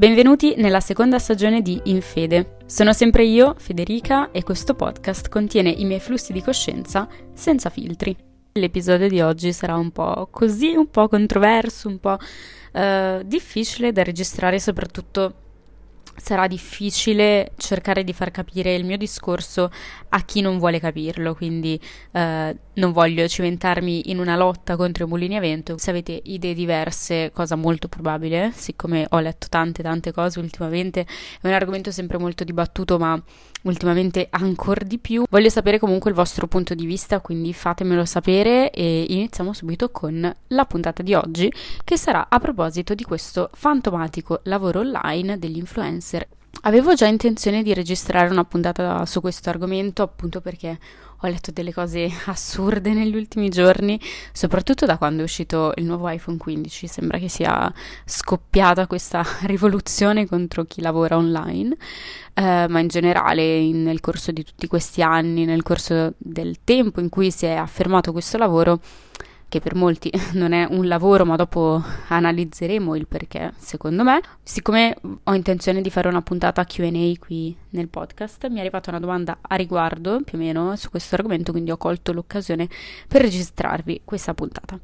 Benvenuti nella seconda stagione di In Fede. Sono sempre io, Federica, e questo podcast contiene i miei flussi di coscienza senza filtri. L'episodio di oggi sarà un po' così, un po' controverso, un po' uh, difficile da registrare, soprattutto sarà difficile cercare di far capire il mio discorso a chi non vuole capirlo, quindi eh, non voglio cimentarmi in una lotta contro i mulini a vento. Se avete idee diverse, cosa molto probabile, siccome ho letto tante tante cose ultimamente, è un argomento sempre molto dibattuto, ma ultimamente ancora di più. Voglio sapere comunque il vostro punto di vista, quindi fatemelo sapere e iniziamo subito con la puntata di oggi, che sarà a proposito di questo fantomatico lavoro online degli influencer Avevo già intenzione di registrare una puntata su questo argomento appunto perché ho letto delle cose assurde negli ultimi giorni, soprattutto da quando è uscito il nuovo iPhone 15. Sembra che sia scoppiata questa rivoluzione contro chi lavora online, eh, ma in generale in, nel corso di tutti questi anni, nel corso del tempo in cui si è affermato questo lavoro, che per molti non è un lavoro, ma dopo analizzeremo il perché, secondo me. Siccome ho intenzione di fare una puntata QA qui nel podcast, mi è arrivata una domanda a riguardo, più o meno, su questo argomento, quindi ho colto l'occasione per registrarvi questa puntata.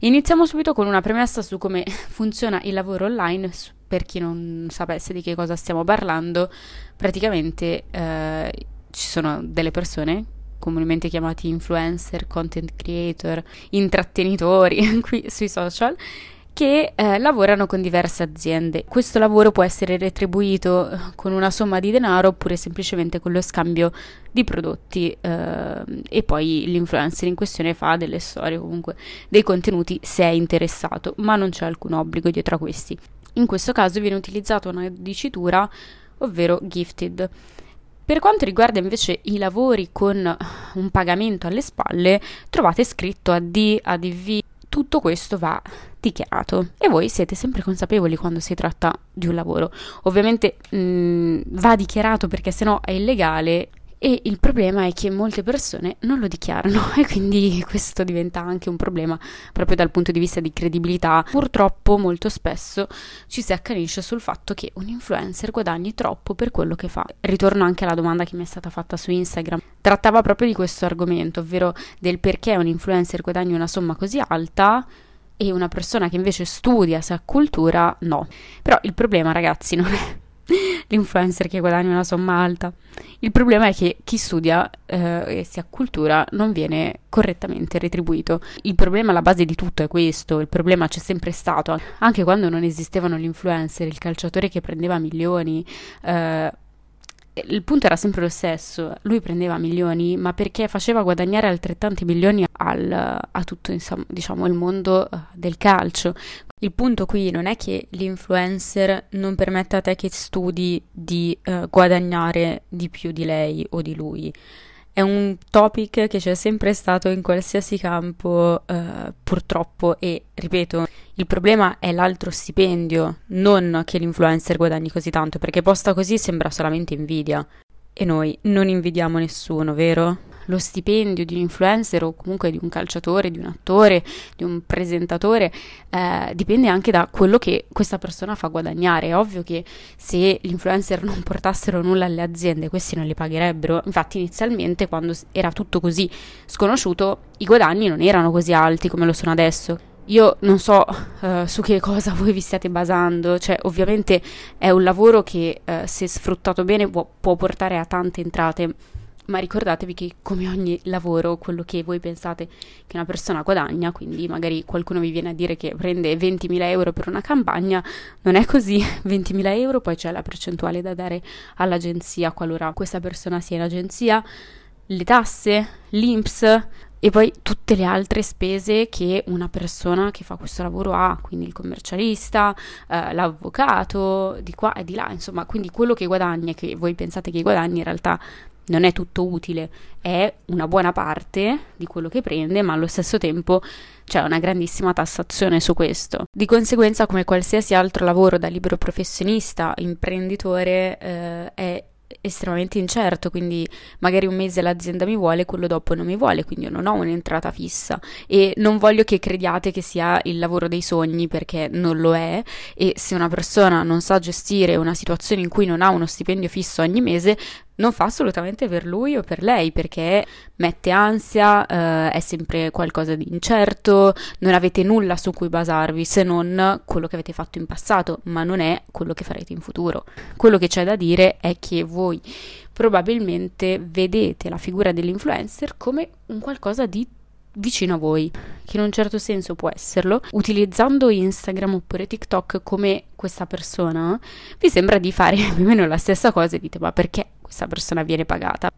Iniziamo subito con una premessa su come funziona il lavoro online. Per chi non sapesse di che cosa stiamo parlando, praticamente eh, ci sono delle persone comunemente chiamati influencer, content creator, intrattenitori qui sui social, che eh, lavorano con diverse aziende. Questo lavoro può essere retribuito eh, con una somma di denaro oppure semplicemente con lo scambio di prodotti eh, e poi l'influencer in questione fa delle storie, comunque dei contenuti se è interessato, ma non c'è alcun obbligo dietro a questi. In questo caso viene utilizzata una dicitura, ovvero gifted per quanto riguarda invece i lavori con un pagamento alle spalle, trovate scritto AD, ADV, tutto questo va dichiarato e voi siete sempre consapevoli quando si tratta di un lavoro. Ovviamente mh, va dichiarato perché sennò è illegale e il problema è che molte persone non lo dichiarano e quindi questo diventa anche un problema proprio dal punto di vista di credibilità. Purtroppo molto spesso ci si accanisce sul fatto che un influencer guadagni troppo per quello che fa. Ritorno anche alla domanda che mi è stata fatta su Instagram. Trattava proprio di questo argomento, ovvero del perché un influencer guadagni una somma così alta e una persona che invece studia, sa cultura, no. Però il problema, ragazzi, non è l'influencer che guadagna una somma alta. Il problema è che chi studia eh, e si ha cultura non viene correttamente retribuito. Il problema alla base di tutto è questo, il problema c'è sempre stato, anche quando non esistevano gli influencer, il calciatore che prendeva milioni. Eh, il punto era sempre lo stesso, lui prendeva milioni, ma perché faceva guadagnare altrettanti milioni al, a tutto insomma, diciamo, il mondo uh, del calcio. Il punto qui non è che l'influencer non permette a te che studi di uh, guadagnare di più di lei o di lui. È un topic che c'è sempre stato in qualsiasi campo, uh, purtroppo, e ripeto, il problema è l'altro stipendio, non che l'influencer guadagni così tanto, perché posta così sembra solamente invidia. E noi non invidiamo nessuno, vero? lo stipendio di un influencer o comunque di un calciatore, di un attore, di un presentatore, eh, dipende anche da quello che questa persona fa guadagnare. È ovvio che se gli influencer non portassero nulla alle aziende, questi non li pagherebbero. Infatti, inizialmente, quando era tutto così sconosciuto, i guadagni non erano così alti come lo sono adesso. Io non so uh, su che cosa voi vi stiate basando, cioè ovviamente è un lavoro che uh, se sfruttato bene può, può portare a tante entrate, ma ricordatevi che come ogni lavoro, quello che voi pensate che una persona guadagna, quindi magari qualcuno vi viene a dire che prende 20.000 euro per una campagna, non è così, 20.000 euro, poi c'è la percentuale da dare all'agenzia qualora questa persona sia in agenzia, le tasse, l'INPS e poi tutte le altre spese che una persona che fa questo lavoro ha, quindi il commercialista, eh, l'avvocato, di qua e di là, insomma, quindi quello che guadagna, che voi pensate che guadagni in realtà non è tutto utile, è una buona parte di quello che prende, ma allo stesso tempo c'è una grandissima tassazione su questo. Di conseguenza, come qualsiasi altro lavoro da libero professionista, imprenditore, eh, è estremamente incerto, quindi magari un mese l'azienda mi vuole, quello dopo non mi vuole, quindi io non ho un'entrata fissa. E non voglio che crediate che sia il lavoro dei sogni perché non lo è. E se una persona non sa gestire una situazione in cui non ha uno stipendio fisso ogni mese, non fa assolutamente per lui o per lei perché mette ansia, eh, è sempre qualcosa di incerto, non avete nulla su cui basarvi se non quello che avete fatto in passato, ma non è quello che farete in futuro. Quello che c'è da dire è che voi probabilmente vedete la figura dell'influencer come un qualcosa di vicino a voi, che in un certo senso può esserlo, utilizzando Instagram oppure TikTok come questa persona, vi sembra di fare più o meno la stessa cosa e dite ma perché questa persona viene pagata?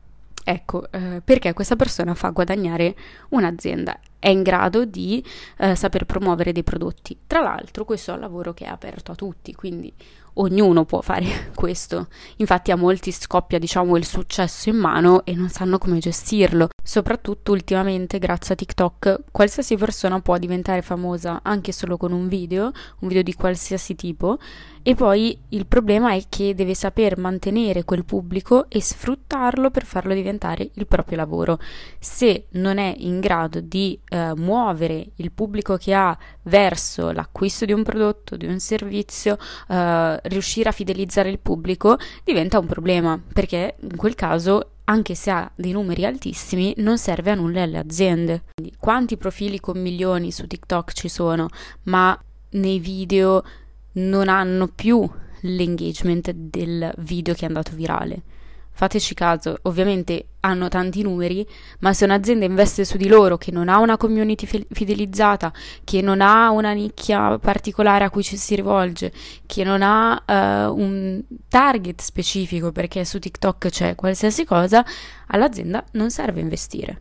Ecco, eh, perché questa persona fa guadagnare un'azienda, è in grado di eh, saper promuovere dei prodotti. Tra l'altro questo è un lavoro che è aperto a tutti, quindi ognuno può fare questo. Infatti a molti scoppia, diciamo, il successo in mano e non sanno come gestirlo. Soprattutto ultimamente, grazie a TikTok, qualsiasi persona può diventare famosa anche solo con un video, un video di qualsiasi tipo. E poi il problema è che deve saper mantenere quel pubblico e sfruttarlo per farlo diventare il proprio lavoro. Se non è in grado di eh, muovere il pubblico che ha verso l'acquisto di un prodotto, di un servizio, eh, riuscire a fidelizzare il pubblico diventa un problema perché in quel caso anche se ha dei numeri altissimi, non serve a nulla alle aziende. Quindi, quanti profili con milioni su TikTok ci sono, ma nei video non hanno più l'engagement del video che è andato virale? Fateci caso, ovviamente hanno tanti numeri, ma se un'azienda investe su di loro che non ha una community fidelizzata, che non ha una nicchia particolare a cui ci si rivolge, che non ha uh, un target specifico perché su TikTok c'è qualsiasi cosa, all'azienda non serve investire.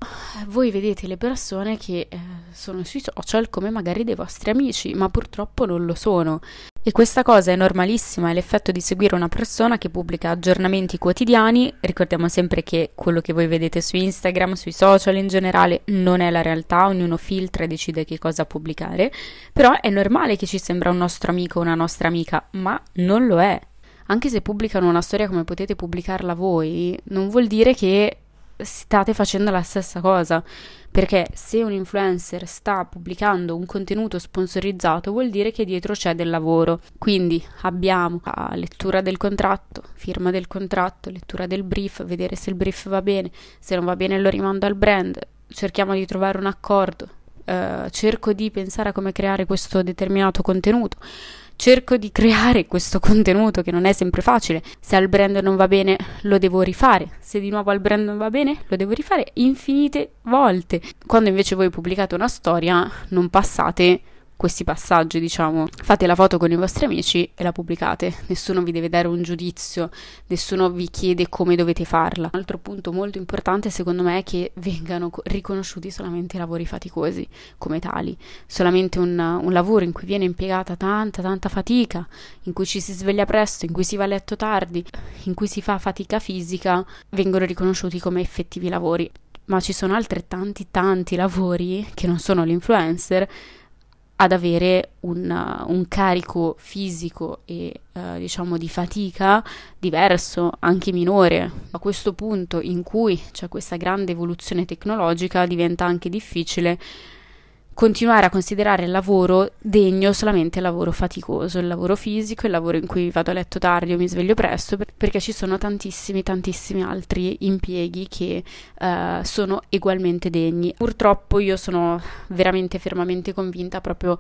Voi vedete le persone che eh, sono sui social come magari dei vostri amici, ma purtroppo non lo sono. E questa cosa è normalissima, è l'effetto di seguire una persona che pubblica aggiornamenti quotidiani. Ricordiamo sempre che quello che voi vedete su Instagram, sui social in generale, non è la realtà, ognuno filtra e decide che cosa pubblicare. Però è normale che ci sembra un nostro amico o una nostra amica, ma non lo è. Anche se pubblicano una storia come potete pubblicarla voi, non vuol dire che state facendo la stessa cosa. Perché se un influencer sta pubblicando un contenuto sponsorizzato vuol dire che dietro c'è del lavoro. Quindi abbiamo la lettura del contratto, firma del contratto, lettura del brief, vedere se il brief va bene, se non va bene lo rimando al brand, cerchiamo di trovare un accordo, eh, cerco di pensare a come creare questo determinato contenuto cerco di creare questo contenuto che non è sempre facile. Se al brand non va bene, lo devo rifare. Se di nuovo al brand non va bene, lo devo rifare infinite volte. Quando invece voi pubblicate una storia, non passate questi passaggi, diciamo. Fate la foto con i vostri amici e la pubblicate. Nessuno vi deve dare un giudizio, nessuno vi chiede come dovete farla. Un altro punto molto importante, secondo me, è che vengano riconosciuti solamente i lavori faticosi come tali. Solamente un, un lavoro in cui viene impiegata tanta, tanta fatica, in cui ci si sveglia presto, in cui si va a letto tardi, in cui si fa fatica fisica, vengono riconosciuti come effettivi lavori. Ma ci sono altrettanti, tanti lavori che non sono l'influencer ad avere un, un carico fisico e uh, diciamo di fatica diverso, anche minore. A questo punto in cui c'è questa grande evoluzione tecnologica diventa anche difficile continuare a considerare il lavoro degno solamente il lavoro faticoso, il lavoro fisico, il lavoro in cui vado a letto tardi o mi sveglio presto, perché ci sono tantissimi, tantissimi altri impieghi che uh, sono ugualmente degni. Purtroppo io sono veramente fermamente convinta proprio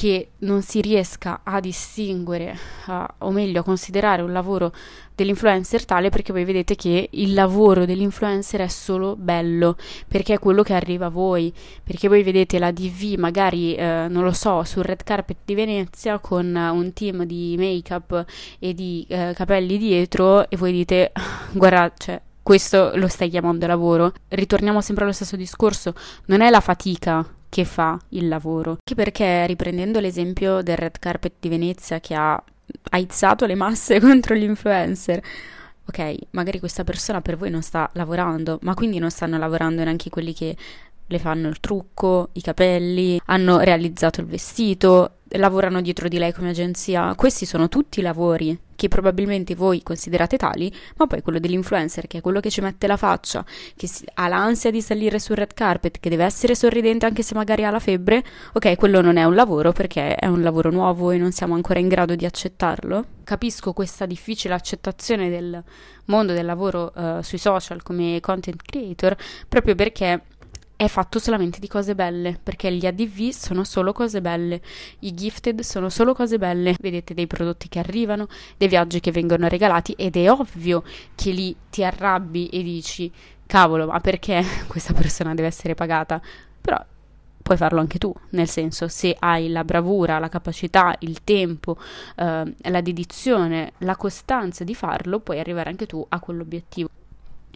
che non si riesca a distinguere, uh, o meglio a considerare un lavoro dell'influencer tale perché voi vedete che il lavoro dell'influencer è solo bello, perché è quello che arriva a voi, perché voi vedete la DV magari, uh, non lo so, sul red carpet di Venezia con un team di make-up e di eh, capelli dietro e voi dite, guarda, cioè, questo lo stai chiamando lavoro. Ritorniamo sempre allo stesso discorso, non è la fatica che fa il lavoro. Anche perché, riprendendo l'esempio del red carpet di Venezia che ha aizzato le masse contro gli influencer, ok, magari questa persona per voi non sta lavorando, ma quindi non stanno lavorando neanche quelli che le fanno il trucco, i capelli, hanno realizzato il vestito, lavorano dietro di lei come agenzia. Questi sono tutti lavori che probabilmente voi considerate tali, ma poi quello dell'influencer, che è quello che ci mette la faccia, che ha l'ansia di salire sul red carpet, che deve essere sorridente anche se magari ha la febbre, ok, quello non è un lavoro perché è un lavoro nuovo e non siamo ancora in grado di accettarlo. Capisco questa difficile accettazione del mondo del lavoro uh, sui social come content creator, proprio perché è fatto solamente di cose belle, perché gli ADV sono solo cose belle, i gifted sono solo cose belle, vedete dei prodotti che arrivano, dei viaggi che vengono regalati ed è ovvio che lì ti arrabbi e dici cavolo, ma perché questa persona deve essere pagata? Però puoi farlo anche tu, nel senso se hai la bravura, la capacità, il tempo, eh, la dedizione, la costanza di farlo, puoi arrivare anche tu a quell'obiettivo.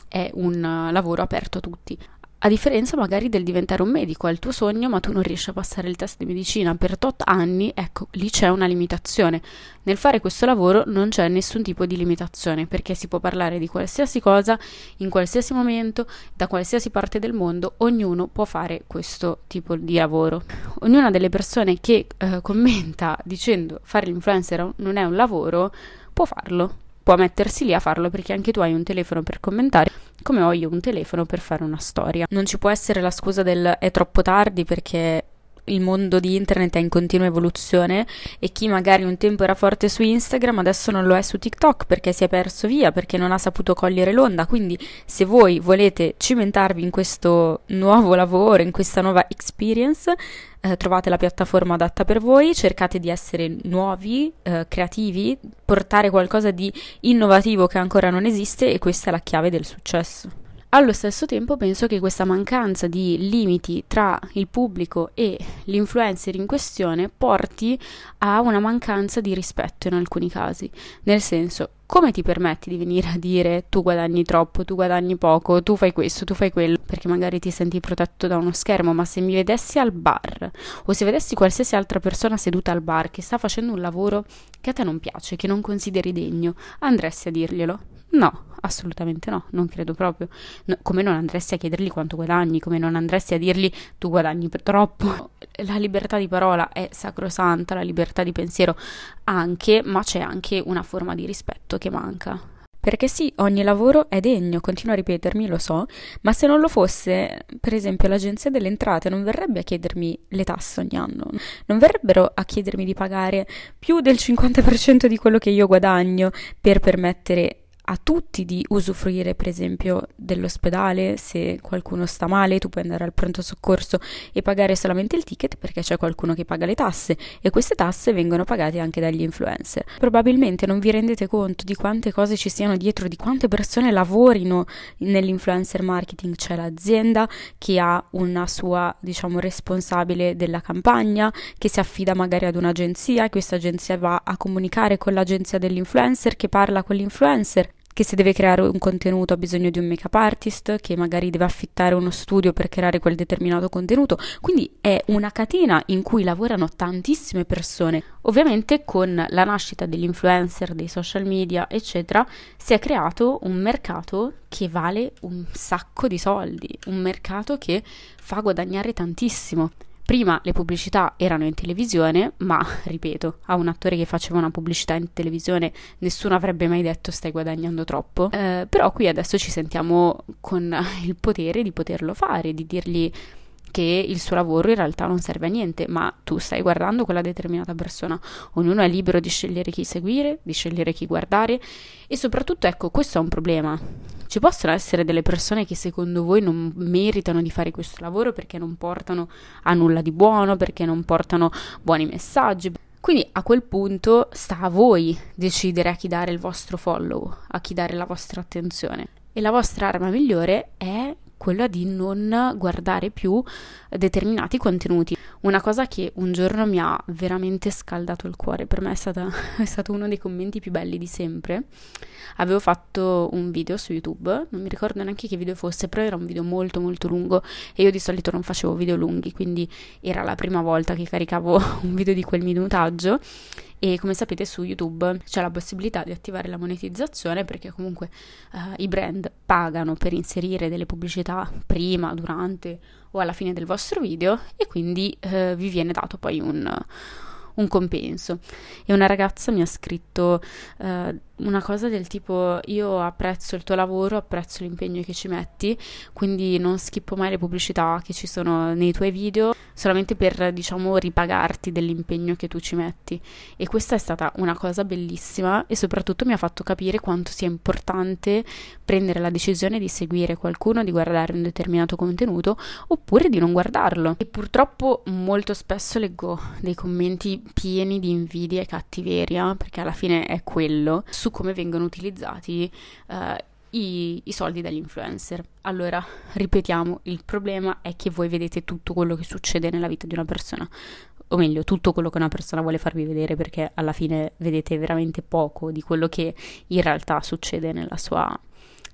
È un uh, lavoro aperto a tutti. A differenza magari del diventare un medico, è il tuo sogno, ma tu non riesci a passare il test di medicina per tot anni, ecco, lì c'è una limitazione. Nel fare questo lavoro non c'è nessun tipo di limitazione, perché si può parlare di qualsiasi cosa, in qualsiasi momento, da qualsiasi parte del mondo, ognuno può fare questo tipo di lavoro. Ognuna delle persone che eh, commenta dicendo fare l'influencer non è un lavoro, può farlo può mettersi lì a farlo perché anche tu hai un telefono per commentare, come ho io un telefono per fare una storia. Non ci può essere la scusa del è troppo tardi perché il mondo di internet è in continua evoluzione e chi magari un tempo era forte su Instagram adesso non lo è su TikTok perché si è perso via, perché non ha saputo cogliere l'onda. Quindi se voi volete cimentarvi in questo nuovo lavoro, in questa nuova experience, eh, trovate la piattaforma adatta per voi, cercate di essere nuovi, eh, creativi, portare qualcosa di innovativo che ancora non esiste e questa è la chiave del successo. Allo stesso tempo penso che questa mancanza di limiti tra il pubblico e l'influencer in questione porti a una mancanza di rispetto in alcuni casi, nel senso come ti permetti di venire a dire tu guadagni troppo, tu guadagni poco, tu fai questo, tu fai quello, perché magari ti senti protetto da uno schermo, ma se mi vedessi al bar o se vedessi qualsiasi altra persona seduta al bar che sta facendo un lavoro che a te non piace, che non consideri degno, andresti a dirglielo? No, assolutamente no, non credo proprio. No, come non andresti a chiedergli quanto guadagni, come non andresti a dirgli tu guadagni troppo. La libertà di parola è sacrosanta, la libertà di pensiero anche, ma c'è anche una forma di rispetto che manca. Perché sì, ogni lavoro è degno, continuo a ripetermi, lo so, ma se non lo fosse, per esempio, l'agenzia delle entrate non verrebbe a chiedermi le tasse ogni anno, non verrebbero a chiedermi di pagare più del 50% di quello che io guadagno per permettere a tutti di usufruire per esempio dell'ospedale se qualcuno sta male tu puoi andare al pronto soccorso e pagare solamente il ticket perché c'è qualcuno che paga le tasse e queste tasse vengono pagate anche dagli influencer. Probabilmente non vi rendete conto di quante cose ci siano dietro di quante persone lavorino nell'influencer marketing. C'è l'azienda che ha una sua diciamo responsabile della campagna che si affida magari ad un'agenzia questa agenzia va a comunicare con l'agenzia dell'influencer che parla con l'influencer che se deve creare un contenuto ha bisogno di un make-up artist, che magari deve affittare uno studio per creare quel determinato contenuto. Quindi è una catena in cui lavorano tantissime persone. Ovviamente con la nascita degli influencer, dei social media, eccetera, si è creato un mercato che vale un sacco di soldi, un mercato che fa guadagnare tantissimo. Prima le pubblicità erano in televisione, ma ripeto, a un attore che faceva una pubblicità in televisione nessuno avrebbe mai detto stai guadagnando troppo. Eh, però qui adesso ci sentiamo con il potere di poterlo fare, di dirgli che il suo lavoro in realtà non serve a niente, ma tu stai guardando quella determinata persona. Ognuno è libero di scegliere chi seguire, di scegliere chi guardare e soprattutto, ecco, questo è un problema. Ci possono essere delle persone che secondo voi non meritano di fare questo lavoro perché non portano a nulla di buono, perché non portano buoni messaggi. Quindi a quel punto sta a voi decidere a chi dare il vostro follow, a chi dare la vostra attenzione. E la vostra arma migliore è quella di non guardare più determinati contenuti. Una cosa che un giorno mi ha veramente scaldato il cuore, per me è, stata, è stato uno dei commenti più belli di sempre. Avevo fatto un video su YouTube, non mi ricordo neanche che video fosse, però era un video molto molto lungo e io di solito non facevo video lunghi, quindi era la prima volta che caricavo un video di quel minutaggio e come sapete su YouTube c'è la possibilità di attivare la monetizzazione perché comunque uh, i brand pagano per inserire delle pubblicità prima, durante o alla fine del vostro video e quindi uh, vi viene dato poi un, un compenso. E una ragazza mi ha scritto uh, una cosa del tipo io apprezzo il tuo lavoro, apprezzo l'impegno che ci metti, quindi non schippo mai le pubblicità che ci sono nei tuoi video, solamente per diciamo ripagarti dell'impegno che tu ci metti. E questa è stata una cosa bellissima e soprattutto mi ha fatto capire quanto sia importante prendere la decisione di seguire qualcuno, di guardare un determinato contenuto oppure di non guardarlo. E purtroppo molto spesso leggo dei commenti pieni di invidia e cattiveria, perché alla fine è quello su come vengono utilizzati uh, i, i, soldi dagli influencer. Allora, ripetiamo, il problema è che voi vedete tutto quello che succede nella vita di una persona, o meglio, tutto quello che una persona vuole farvi vedere, perché alla fine vedete veramente poco di quello che in realtà succede nella sua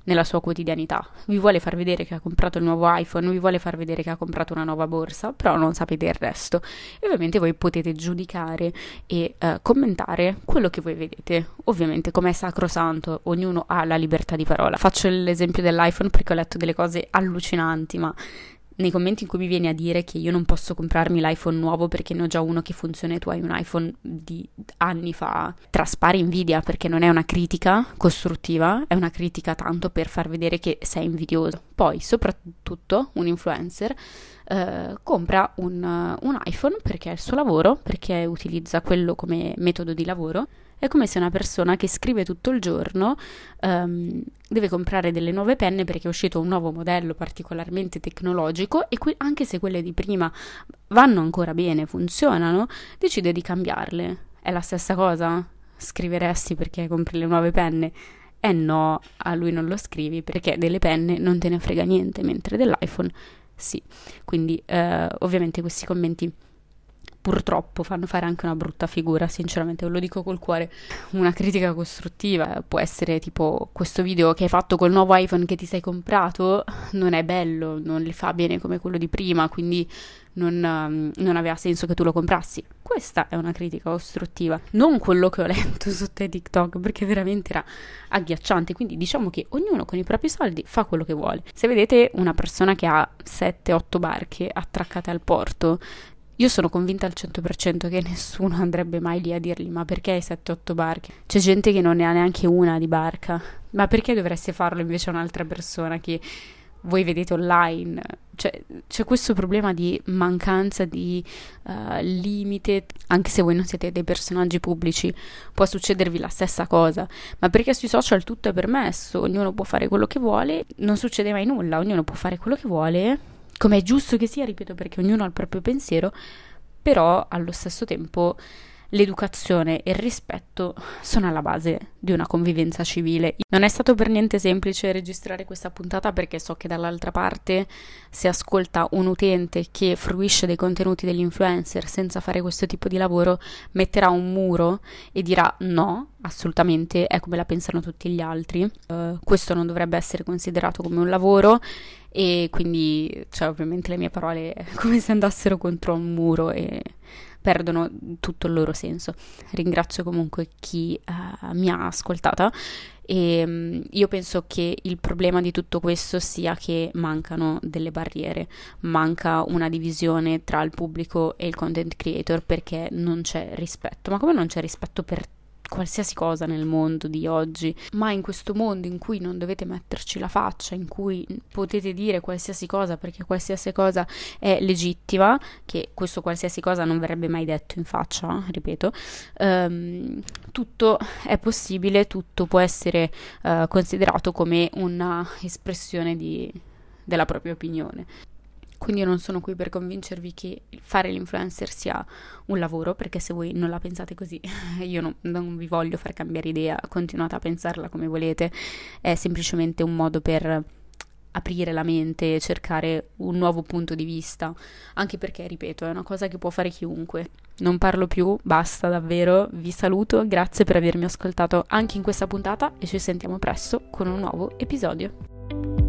nella sua quotidianità. Vi vuole far vedere che ha comprato il nuovo iPhone, vi vuole far vedere che ha comprato una nuova borsa, però non sapete il resto. E ovviamente voi potete giudicare e uh, commentare quello che voi vedete. Ovviamente, come è sacrosanto, ognuno ha la libertà di parola. Faccio l'esempio dell'iPhone perché ho letto delle cose allucinanti, ma nei commenti in cui mi vieni a dire che io non posso comprarmi l'iPhone nuovo perché ne ho già uno che funziona e tu hai un iPhone di anni fa, traspare invidia perché non è una critica costruttiva, è una critica tanto per far vedere che sei invidioso. Poi, soprattutto, un influencer eh, compra un, un iPhone perché è il suo lavoro, perché utilizza quello come metodo di lavoro è come se una persona che scrive tutto il giorno um, deve comprare delle nuove penne perché è uscito un nuovo modello particolarmente tecnologico e que- anche se quelle di prima vanno ancora bene, funzionano, decide di cambiarle. È la stessa cosa? Scriveresti perché compri le nuove penne? Eh no, a lui non lo scrivi perché delle penne non te ne frega niente, mentre dell'iPhone sì. Quindi eh, ovviamente questi commenti purtroppo fanno fare anche una brutta figura, sinceramente, ve lo dico col cuore. Una critica costruttiva può essere tipo questo video che hai fatto col nuovo iPhone che ti sei comprato non è bello, non le fa bene come quello di prima, quindi non, um, non aveva senso che tu lo comprassi. Questa è una critica costruttiva, non quello che ho letto su te TikTok, perché veramente era agghiacciante. Quindi diciamo che ognuno con i propri soldi fa quello che vuole. Se vedete una persona che ha 7-8 barche attraccate al porto, io sono convinta al 100% che nessuno andrebbe mai lì a dirgli ma perché hai 7-8 barche? C'è gente che non ne ha neanche una di barca, ma perché dovreste farlo invece a un'altra persona che voi vedete online? Cioè, c'è questo problema di mancanza di uh, limite, anche se voi non siete dei personaggi pubblici, può succedervi la stessa cosa, ma perché sui social tutto è permesso, ognuno può fare quello che vuole, non succede mai nulla, ognuno può fare quello che vuole come è giusto che sia, ripeto, perché ognuno ha il proprio pensiero, però allo stesso tempo l'educazione e il rispetto sono alla base di una convivenza civile. Non è stato per niente semplice registrare questa puntata perché so che dall'altra parte si ascolta un utente che fruisce dei contenuti degli influencer senza fare questo tipo di lavoro, metterà un muro e dirà no, assolutamente, è come la pensano tutti gli altri. Uh, questo non dovrebbe essere considerato come un lavoro e quindi, cioè, ovviamente le mie parole come se andassero contro un muro e perdono tutto il loro senso. Ringrazio comunque chi uh, mi ha ascoltata e um, io penso che il problema di tutto questo sia che mancano delle barriere, manca una divisione tra il pubblico e il content creator perché non c'è rispetto. Ma come non c'è rispetto per qualsiasi cosa nel mondo di oggi, ma in questo mondo in cui non dovete metterci la faccia, in cui potete dire qualsiasi cosa perché qualsiasi cosa è legittima, che questo qualsiasi cosa non verrebbe mai detto in faccia, ripeto, um, tutto è possibile, tutto può essere uh, considerato come una espressione di, della propria opinione. Quindi io non sono qui per convincervi che fare l'influencer sia un lavoro, perché se voi non la pensate così, io non, non vi voglio far cambiare idea, continuate a pensarla come volete, è semplicemente un modo per aprire la mente, cercare un nuovo punto di vista, anche perché, ripeto, è una cosa che può fare chiunque. Non parlo più, basta davvero, vi saluto, grazie per avermi ascoltato anche in questa puntata e ci sentiamo presto con un nuovo episodio.